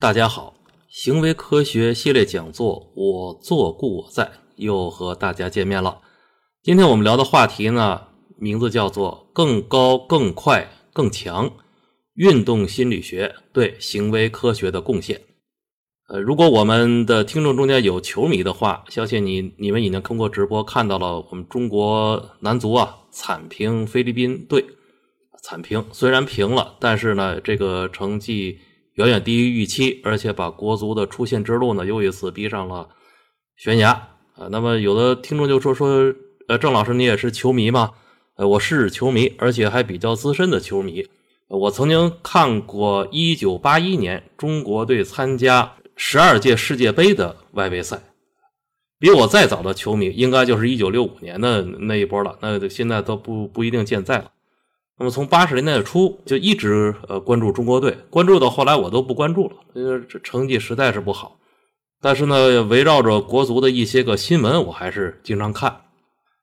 大家好，行为科学系列讲座，我做故我在，又和大家见面了。今天我们聊的话题呢，名字叫做“更高、更快、更强”，运动心理学对行为科学的贡献。呃，如果我们的听众中间有球迷的话，相信你你们已经通过直播看到了我们中国男足啊惨平菲律宾队，惨平虽然平了，但是呢，这个成绩。远远低于预期，而且把国足的出线之路呢又一次逼上了悬崖啊！那么有的听众就说说，呃，郑老师你也是球迷吗？呃，我是球迷，而且还比较资深的球迷。我曾经看过1981年中国队参加十二届世界杯的外围赛，比我再早的球迷应该就是1965年的那一波了，那现在都不不一定健在了。那么从八十年代初就一直呃关注中国队，关注到后来我都不关注了，因为这成绩实在是不好。但是呢，围绕着国足的一些个新闻，我还是经常看，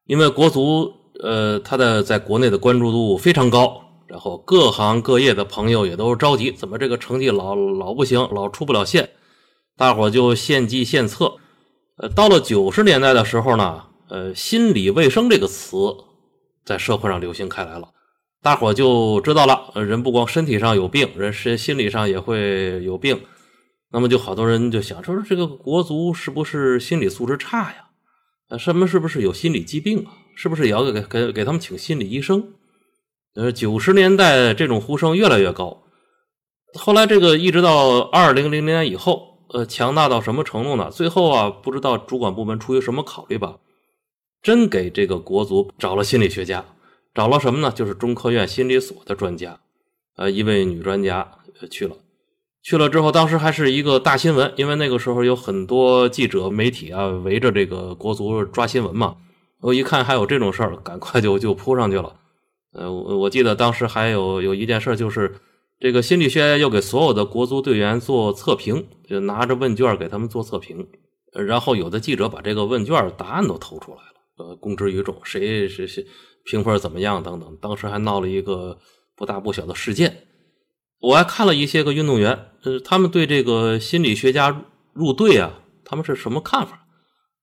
因为国足呃他的在国内的关注度非常高，然后各行各业的朋友也都着急，怎么这个成绩老老不行，老出不了线，大伙就献计献策。呃，到了九十年代的时候呢，呃，心理卫生这个词在社会上流行开来了。大伙就知道了，人不光身体上有病，人是心理上也会有病。那么就好多人就想说，这个国足是不是心理素质差呀？呃，什么是不是有心理疾病啊？是不是也要给给给他们请心理医生？呃，九十年代这种呼声越来越高。后来这个一直到二零零零年以后，呃，强大到什么程度呢？最后啊，不知道主管部门出于什么考虑吧，真给这个国足找了心理学家。找了什么呢？就是中科院心理所的专家，呃，一位女专家去了，去了之后，当时还是一个大新闻，因为那个时候有很多记者、媒体啊围着这个国足抓新闻嘛。我一看还有这种事儿，赶快就就扑上去了。呃，我我记得当时还有有一件事，就是这个心理学家要给所有的国足队员做测评，就拿着问卷给他们做测评，然后有的记者把这个问卷答案都投出来了，呃，公之于众，谁谁谁。评分怎么样？等等，当时还闹了一个不大不小的事件。我还看了一些个运动员，呃，他们对这个心理学家入队啊，他们是什么看法？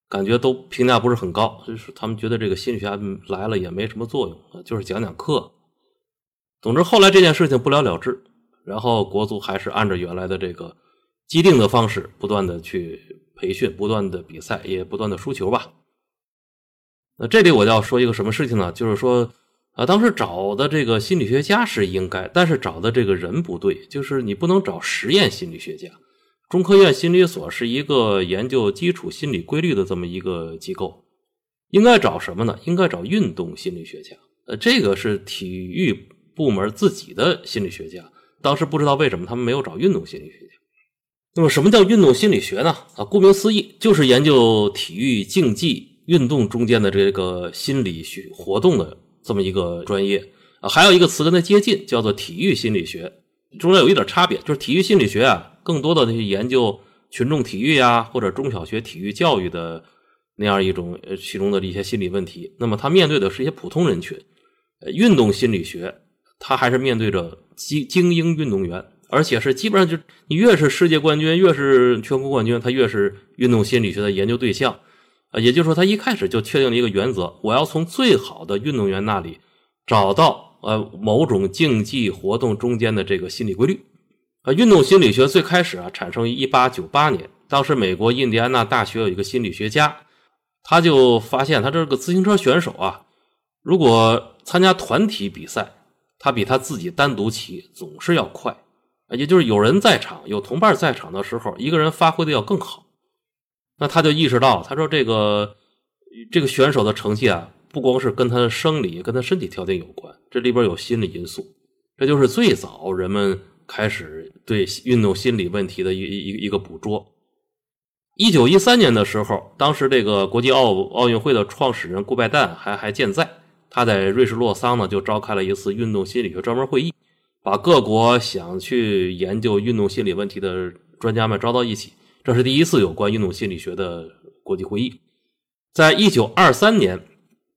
感觉都评价不是很高，就是他们觉得这个心理学家来了也没什么作用，就是讲讲课。总之，后来这件事情不了了之，然后国足还是按照原来的这个既定的方式，不断的去培训，不断的比赛，也不断的输球吧。那这里我要说一个什么事情呢？就是说，啊，当时找的这个心理学家是应该，但是找的这个人不对，就是你不能找实验心理学家。中科院心理所是一个研究基础心理规律的这么一个机构，应该找什么呢？应该找运动心理学家。呃，这个是体育部门自己的心理学家，当时不知道为什么他们没有找运动心理学家。那么，什么叫运动心理学呢？啊，顾名思义，就是研究体育竞技。运动中间的这个心理学活动的这么一个专业啊，还有一个词跟它接近，叫做体育心理学。中间有一点差别，就是体育心理学啊，更多的那些研究群众体育呀，或者中小学体育教育的那样一种呃其中的一些心理问题。那么他面对的是一些普通人群。运动心理学，他还是面对着精精英运动员，而且是基本上就你越是世界冠军，越是全国冠军，他越是运动心理学的研究对象。啊，也就是说，他一开始就确定了一个原则：我要从最好的运动员那里找到呃某种竞技活动中间的这个心理规律。啊，运动心理学最开始啊产生于一八九八年，当时美国印第安纳大学有一个心理学家，他就发现他这个自行车选手啊，如果参加团体比赛，他比他自己单独骑总是要快，也就是有人在场、有同伴在场的时候，一个人发挥的要更好。那他就意识到，他说这个这个选手的成绩啊，不光是跟他的生理、跟他身体条件有关，这里边有心理因素。这就是最早人们开始对运动心理问题的一一一个捕捉。一九一三年的时候，当时这个国际奥奥运会的创始人顾拜旦还还健在，他在瑞士洛桑呢就召开了一次运动心理学专门会议，把各国想去研究运动心理问题的专家们招到一起。这是第一次有关运动心理学的国际会议。在一九二三年，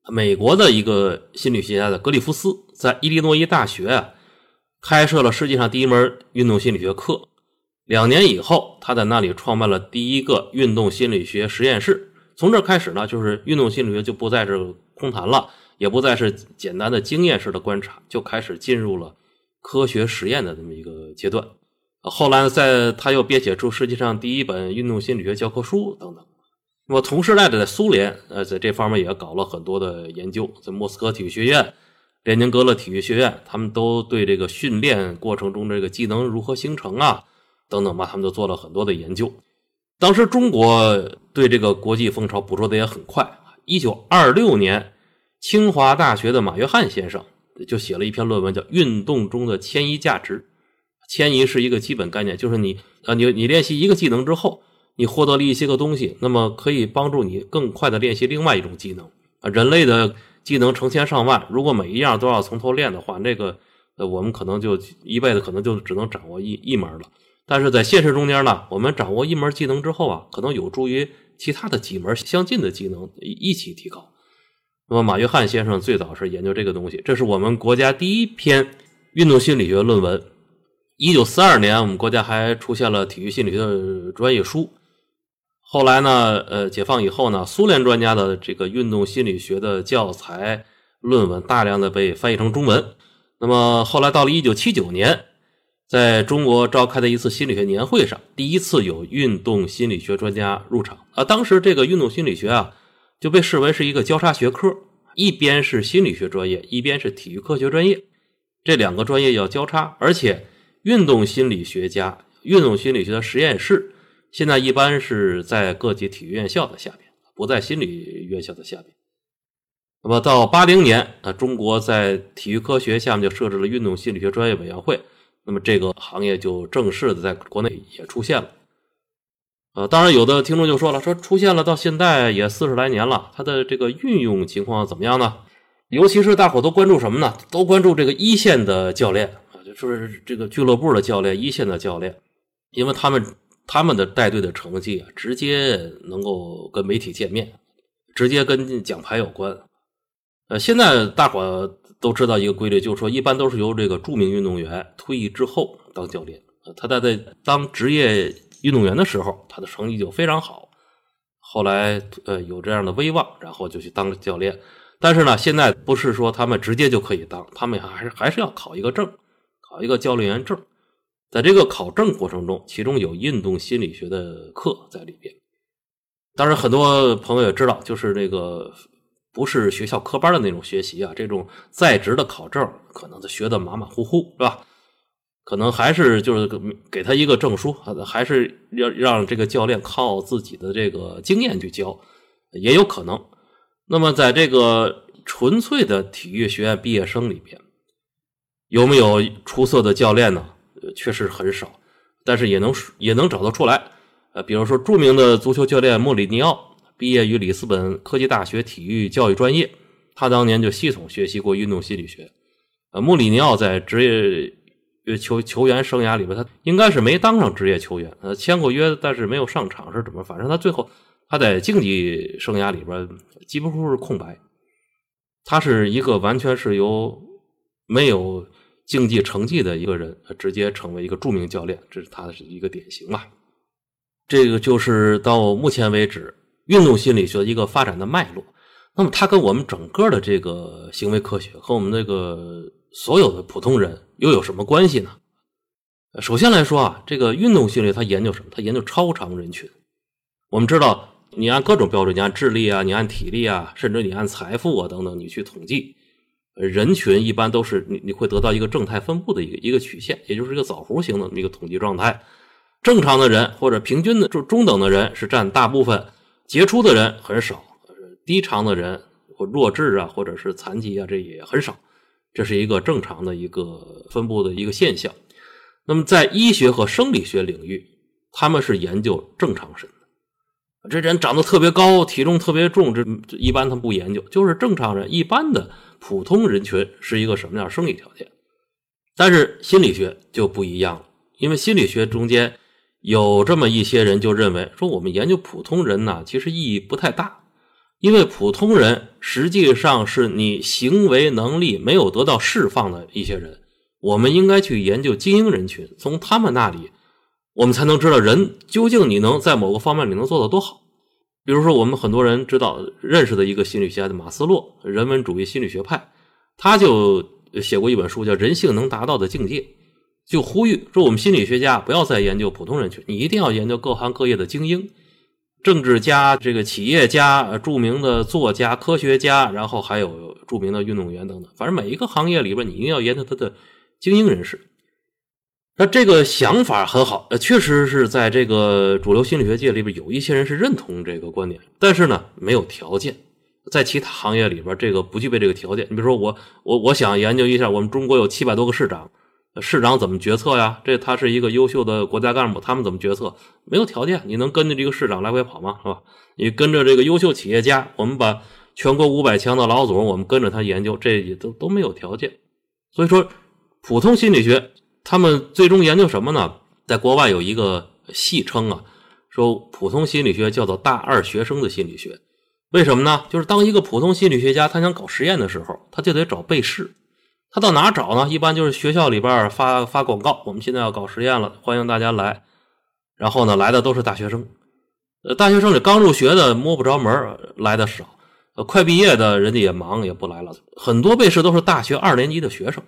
美国的一个心理学家的格里夫斯在伊利诺伊大学啊，开设了世界上第一门运动心理学课。两年以后，他在那里创办了第一个运动心理学实验室。从这开始呢，就是运动心理学就不再是空谈了，也不再是简单的经验式的观察，就开始进入了科学实验的这么一个阶段。后来在他又编写出世界上第一本运动心理学教科书等等。那么同时代的苏联，呃，在这方面也搞了很多的研究，在莫斯科体育学院、列宁格勒体育学院，他们都对这个训练过程中这个技能如何形成啊，等等吧，他们都做了很多的研究。当时中国对这个国际风潮捕捉的也很快。一九二六年，清华大学的马约翰先生就写了一篇论文，叫《运动中的迁移价值》。迁移是一个基本概念，就是你啊，你你练习一个技能之后，你获得了一些个东西，那么可以帮助你更快的练习另外一种技能啊。人类的技能成千上万，如果每一样都要从头练的话，那个呃，我们可能就一辈子可能就只能掌握一一门了。但是在现实中间呢，我们掌握一门技能之后啊，可能有助于其他的几门相近的技能一起提高。那么马约翰先生最早是研究这个东西，这是我们国家第一篇运动心理学论文。一九四二年，我们国家还出现了体育心理学的专业书。后来呢，呃，解放以后呢，苏联专家的这个运动心理学的教材论文大量的被翻译成中文。那么后来到了一九七九年，在中国召开的一次心理学年会上，第一次有运动心理学专家入场。啊，当时这个运动心理学啊，就被视为是一个交叉学科，一边是心理学专业，一边是体育科学专业，这两个专业要交叉，而且。运动心理学家、运动心理学的实验室，现在一般是在各级体育院校的下边，不在心理院校的下边。那么到八零年，啊，中国在体育科学下面就设置了运动心理学专业委员会，那么这个行业就正式的在国内也出现了。呃，当然有的听众就说了，说出现了到现在也四十来年了，它的这个运用情况怎么样呢？尤其是大伙都关注什么呢？都关注这个一线的教练。就是这个俱乐部的教练，一线的教练，因为他们他们的带队的成绩啊，直接能够跟媒体见面，直接跟奖牌有关。呃，现在大伙都知道一个规律，就是说一般都是由这个著名运动员退役之后当教练。他在在当职业运动员的时候，他的成绩就非常好，后来呃有这样的威望，然后就去当教练。但是呢，现在不是说他们直接就可以当，他们还是还是要考一个证。考一个教练员证，在这个考证过程中，其中有运动心理学的课在里边。当然，很多朋友也知道，就是那个不是学校科班的那种学习啊，这种在职的考证，可能他学的马马虎虎，是吧？可能还是就是给他一个证书，还是要让这个教练靠自己的这个经验去教，也有可能。那么，在这个纯粹的体育学院毕业生里边。有没有出色的教练呢？确实很少，但是也能也能找得出来。呃，比如说著名的足球教练莫里尼奥，毕业于里斯本科技大学体育教育专业，他当年就系统学习过运动心理学。呃，莫里尼奥在职业球球员生涯里边，他应该是没当上职业球员，呃，签过约，但是没有上场是怎么？反正他最后他在竞技生涯里边几乎是空白。他是一个完全是由没有。竞技成绩的一个人，直接成为一个著名教练，这是他的一个典型吧。这个就是到目前为止运动心理学的一个发展的脉络。那么，它跟我们整个的这个行为科学和我们这个所有的普通人又有什么关系呢？首先来说啊，这个运动心理它研究什么？它研究超常人群。我们知道，你按各种标准，你按智力啊，你按体力啊，甚至你按财富啊等等，你去统计。人群一般都是你你会得到一个正态分布的一个一个曲线，也就是一个枣核形的一个统计状态。正常的人或者平均的就中等的人是占大部分，杰出的人很少，低常的人或弱智啊或者是残疾啊这也很少，这是一个正常的一个分布的一个现象。那么在医学和生理学领域，他们是研究正常身，这人长得特别高，体重特别重，这一般他不研究，就是正常人一般的。普通人群是一个什么样生理条件？但是心理学就不一样了，因为心理学中间有这么一些人就认为说，我们研究普通人呢，其实意义不太大，因为普通人实际上是你行为能力没有得到释放的一些人，我们应该去研究精英人群，从他们那里我们才能知道人究竟你能在某个方面你能做到多好。比如说，我们很多人知道认识的一个心理学家的马斯洛，人文主义心理学派，他就写过一本书叫《人性能达到的境界》，就呼吁说我们心理学家不要再研究普通人群，你一定要研究各行各业的精英。政治家、这个企业家、著名的作家、科学家，然后还有著名的运动员等等，反正每一个行业里边，你一定要研究他的精英人士。那这个想法很好，呃，确实是在这个主流心理学界里边，有一些人是认同这个观点，但是呢，没有条件。在其他行业里边，这个不具备这个条件。你比如说，我我我想研究一下，我们中国有七百多个市长。市长怎么决策呀？这他是一个优秀的国家干部，他们怎么决策？没有条件，你能跟着这个市长来回跑吗？是吧？你跟着这个优秀企业家，我们把全国五百强的老总，我们跟着他研究，这也都都没有条件。所以说，普通心理学他们最终研究什么呢？在国外有一个戏称啊，说普通心理学叫做大二学生的心理学。为什么呢？就是当一个普通心理学家他想搞实验的时候，他就得找被试。他到哪找呢？一般就是学校里边发发广告，我们现在要搞实验了，欢迎大家来。然后呢，来的都是大学生。呃，大学生里刚入学的摸不着门来的少。呃，快毕业的人家也忙，也不来了。很多被试都是大学二年级的学生。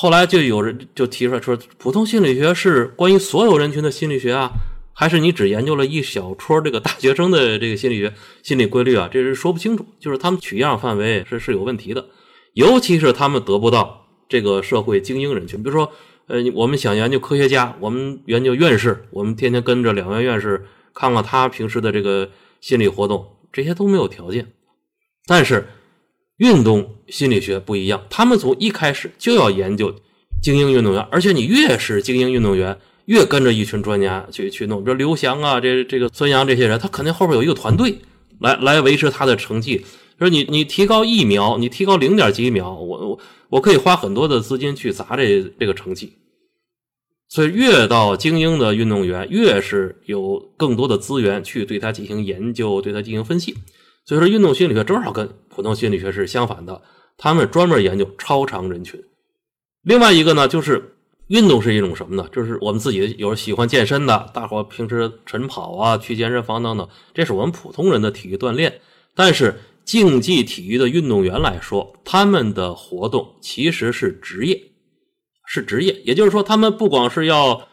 后来就有人就提出来说，普通心理学是关于所有人群的心理学啊，还是你只研究了一小撮这个大学生的这个心理学心理规律啊？这是说不清楚，就是他们取样范围是是有问题的。尤其是他们得不到这个社会精英人群，比如说，呃，我们想研究科学家，我们研究院士，我们天天跟着两院院士看看他平时的这个心理活动，这些都没有条件。但是运动心理学不一样，他们从一开始就要研究精英运动员，而且你越是精英运动员，越跟着一群专家去去弄，比如刘翔啊，这这个孙杨这些人，他肯定后边有一个团队来来维持他的成绩。说你你提高一秒，你提高零点几秒，我我我可以花很多的资金去砸这这个成绩。所以越到精英的运动员，越是有更多的资源去对他进行研究，对他进行分析。所以说，运动心理学正好跟普通心理学是相反的，他们专门研究超长人群。另外一个呢，就是运动是一种什么呢？就是我们自己有喜欢健身的，大伙平时晨跑啊，去健身房等等，这是我们普通人的体育锻炼，但是。竞技体育的运动员来说，他们的活动其实是职业，是职业。也就是说，他们不光是要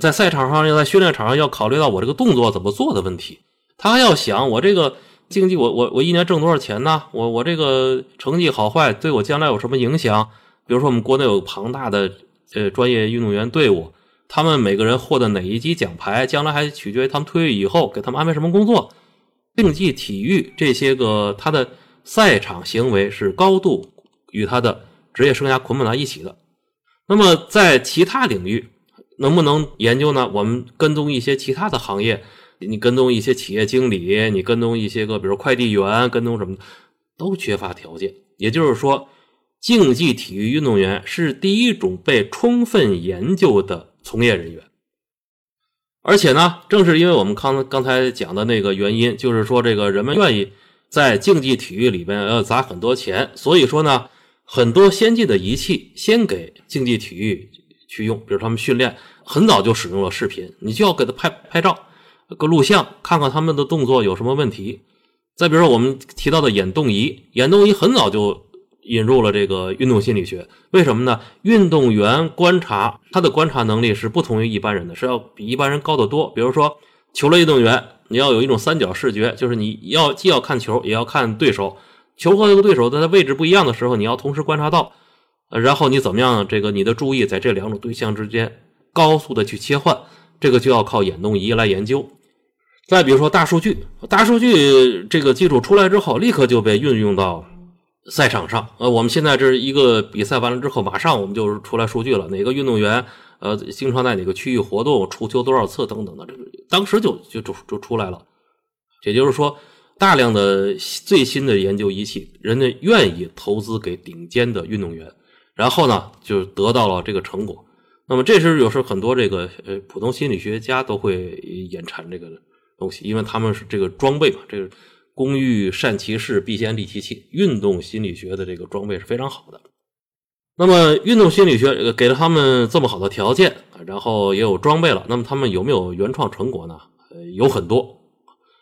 在赛场上，要在训练场上要考虑到我这个动作怎么做的问题，他还要想我这个竞技，我我我一年挣多少钱呢？我我这个成绩好坏对我将来有什么影响？比如说，我们国内有庞大的呃专业运动员队伍，他们每个人获得哪一级奖牌，将来还取决于他们退役以后给他们安排什么工作。竞技体育这些个，他的赛场行为是高度与他的职业生涯捆绑在一起的。那么，在其他领域能不能研究呢？我们跟踪一些其他的行业，你跟踪一些企业经理，你跟踪一些个，比如快递员，跟踪什么的，都缺乏条件。也就是说，竞技体育运动员是第一种被充分研究的从业人员。而且呢，正是因为我们刚刚才讲的那个原因，就是说这个人们愿意在竞技体育里边要砸很多钱，所以说呢，很多先进的仪器先给竞技体育去用，比如他们训练很早就使用了视频，你就要给他拍拍照、个录像，看看他们的动作有什么问题。再比如说我们提到的眼动仪，眼动仪很早就。引入了这个运动心理学，为什么呢？运动员观察他的观察能力是不同于一般人的，是要比一般人高得多。比如说球类运动员，你要有一种三角视觉，就是你要既要看球，也要看对手。球和这个对手在它位置不一样的时候，你要同时观察到，然后你怎么样？这个你的注意在这两种对象之间高速的去切换，这个就要靠眼动仪来研究。再比如说大数据，大数据这个技术出来之后，立刻就被运用到。赛场上，呃，我们现在这是一个比赛完了之后，马上我们就出来数据了，哪个运动员，呃，经常在哪个区域活动，出球多少次等等的，这个当时就就就就出来了。也就是说，大量的最新的研究仪器，人家愿意投资给顶尖的运动员，然后呢，就得到了这个成果。那么这时有时候很多这个呃普通心理学家都会眼馋这个东西，因为他们是这个装备嘛，这个。工欲善其事，必先利其器。运动心理学的这个装备是非常好的。那么运动心理学给了他们这么好的条件，然后也有装备了，那么他们有没有原创成果呢？有很多。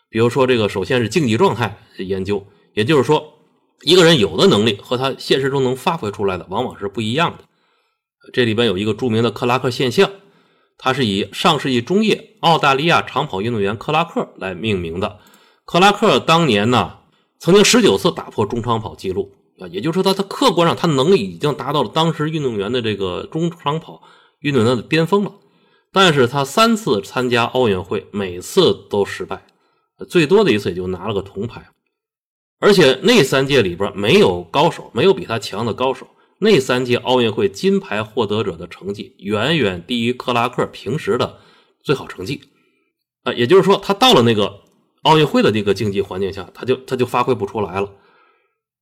比如说这个，首先是竞技状态研究，也就是说，一个人有的能力和他现实中能发挥出来的往往是不一样的。这里边有一个著名的克拉克现象，它是以上世纪中叶澳大利亚长跑运动员克拉克来命名的。克拉克当年呢，曾经十九次打破中长跑记录啊，也就是说，他他客观上他能力已经达到了当时运动员的这个中长跑运动员的巅峰了。但是他三次参加奥运会，每次都失败，最多的一次也就拿了个铜牌。而且那三届里边没有高手，没有比他强的高手。那三届奥运会金牌获得者的成绩远远低于克拉克平时的最好成绩，啊，也就是说，他到了那个奥运会的那个竞技环境下，他就他就发挥不出来了。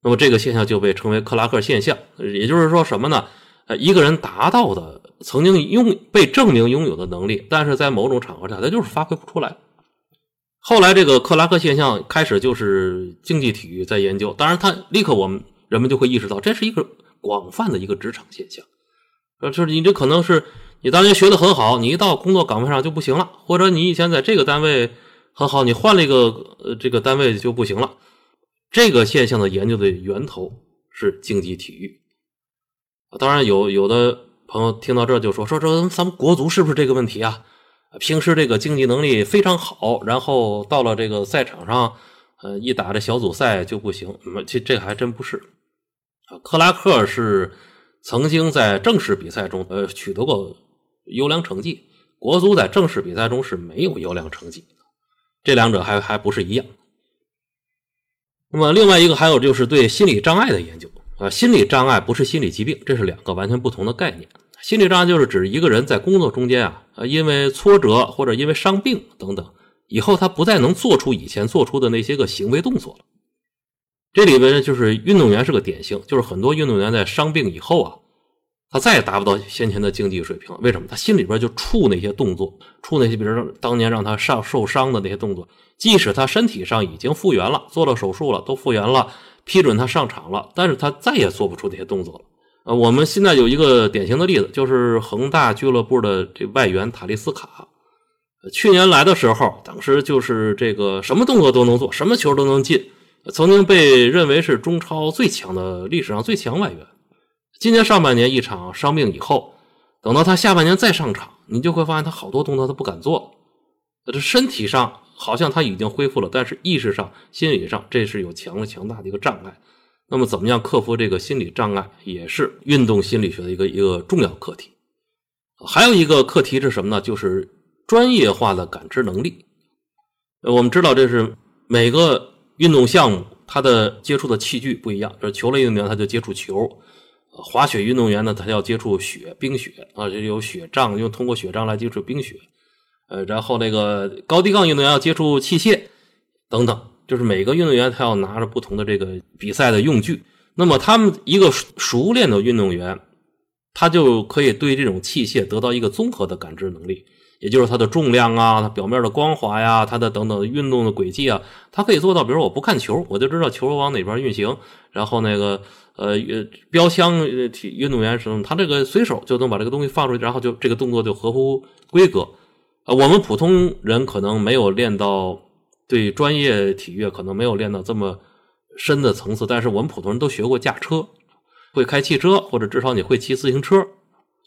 那么这个现象就被称为克拉克现象，也就是说什么呢？呃，一个人达到的曾经拥被证明拥有的能力，但是在某种场合下他就是发挥不出来。后来这个克拉克现象开始就是竞技体育在研究，当然他立刻我们人们就会意识到这是一个。广泛的一个职场现象，呃，就是你这可能是你当年学的很好，你一到工作岗位上就不行了，或者你以前在这个单位很好，你换了一个呃这个单位就不行了。这个现象的研究的源头是竞技体育。当然有有的朋友听到这就说说这咱们国足是不是这个问题啊？平时这个竞技能力非常好，然后到了这个赛场上，呃，一打这小组赛就不行。这这还真不是。啊，克拉克是曾经在正式比赛中呃取得过优良成绩，国足在正式比赛中是没有优良成绩，这两者还还不是一样。那么另外一个还有就是对心理障碍的研究啊，心理障碍不是心理疾病，这是两个完全不同的概念。心理障碍就是指一个人在工作中间啊，呃，因为挫折或者因为伤病等等，以后他不再能做出以前做出的那些个行为动作了。这里边就是运动员是个典型，就是很多运动员在伤病以后啊，他再也达不到先前的竞技水平。为什么？他心里边就怵那些动作，怵那些，比如说当年让他上受伤的那些动作。即使他身体上已经复原了，做了手术了，都复原了，批准他上场了，但是他再也做不出这些动作了。呃，我们现在有一个典型的例子，就是恒大俱乐部的这外援塔利斯卡，去年来的时候，当时就是这个什么动作都能做，什么球都能进。曾经被认为是中超最强的历史上最强外援，今年上半年一场伤病以后，等到他下半年再上场，你就会发现他好多动作他不敢做了。这身体上好像他已经恢复了，但是意识上、心理上这是有强了强大的一个障碍。那么，怎么样克服这个心理障碍，也是运动心理学的一个一个重要课题。还有一个课题是什么呢？就是专业化的感知能力。我们知道，这是每个。运动项目，他的接触的器具不一样。这球类运动员他就接触球，滑雪运动员呢，他要接触雪、冰雪啊，就有雪杖，用通过雪杖来接触冰雪。呃，然后那个高低杠运动员要接触器械等等，就是每个运动员他要拿着不同的这个比赛的用具。那么他们一个熟练的运动员，他就可以对这种器械得到一个综合的感知能力。也就是它的重量啊，它表面的光滑呀，它的等等运动的轨迹啊，它可以做到。比如我不看球，我就知道球往哪边运行。然后那个呃标枪体运动员什么，他这个随手就能把这个东西放出去，然后就这个动作就合乎规格。呃，我们普通人可能没有练到对专业体育可能没有练到这么深的层次，但是我们普通人都学过驾车，会开汽车，或者至少你会骑自行车。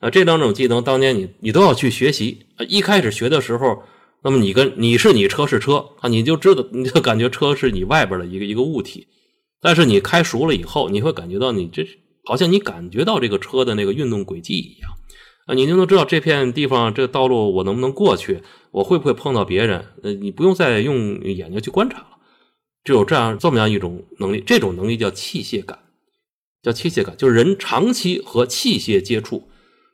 啊，这两种技能当年你你都要去学习啊。一开始学的时候，那么你跟你是你车是车啊，你就知道你就感觉车是你外边的一个一个物体。但是你开熟了以后，你会感觉到你这好像你感觉到这个车的那个运动轨迹一样啊，你就能知道这片地方这个道路我能不能过去，我会不会碰到别人？呃，你不用再用眼睛去观察了，只有这样这么样一种能力，这种能力叫器械感，叫器械感，就是人长期和器械接触。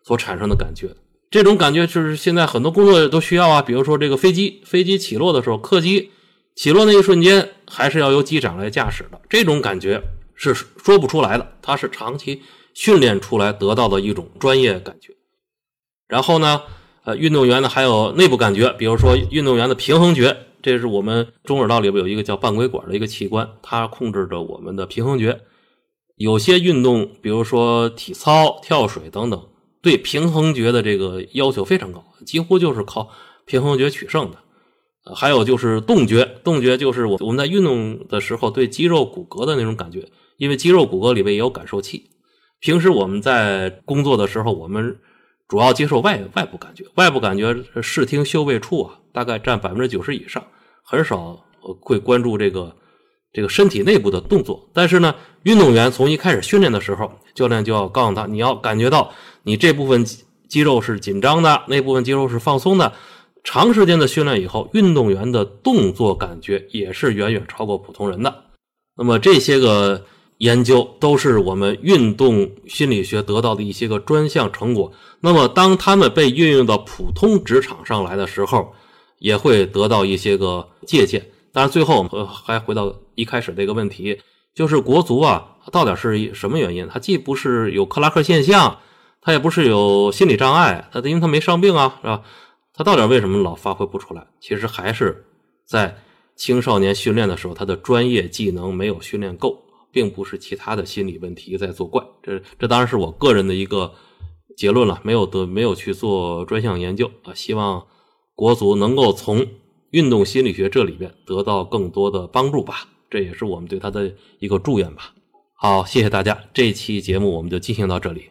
所产生的感觉，这种感觉就是现在很多工作都需要啊。比如说这个飞机，飞机起落的时候，客机起落那一瞬间，还是要由机长来驾驶的。这种感觉是说不出来的，它是长期训练出来得到的一种专业感觉。然后呢，呃，运动员呢还有内部感觉，比如说运动员的平衡觉，这是我们中耳道里边有一个叫半规管的一个器官，它控制着我们的平衡觉。有些运动，比如说体操、跳水等等，对平衡觉的这个要求非常高，几乎就是靠平衡觉取胜的。还有就是动觉，动觉就是我我们在运动的时候对肌肉骨骼的那种感觉，因为肌肉骨骼里面也有感受器。平时我们在工作的时候，我们主要接受外外部感觉，外部感觉视听嗅味触啊，大概占百分之九十以上，很少会关注这个这个身体内部的动作。但是呢，运动员从一开始训练的时候，教练就要告诉他，你要感觉到你这部分肌肉是紧张的，那部分肌肉是放松的。长时间的训练以后，运动员的动作感觉也是远远超过普通人的。那么这些个研究都是我们运动心理学得到的一些个专项成果。那么当他们被运用到普通职场上来的时候，也会得到一些个借鉴。当然，最后我们还回到一开始的一个问题，就是国足啊，到底是什么原因？他既不是有克拉克现象，他也不是有心理障碍，他因为他没伤病啊，是吧？他到底为什么老发挥不出来？其实还是在青少年训练的时候，他的专业技能没有训练够，并不是其他的心理问题在作怪。这这当然是我个人的一个结论了，没有得没有去做专项研究啊。希望国足能够从运动心理学这里面得到更多的帮助吧，这也是我们对他的一个祝愿吧。好，谢谢大家，这期节目我们就进行到这里。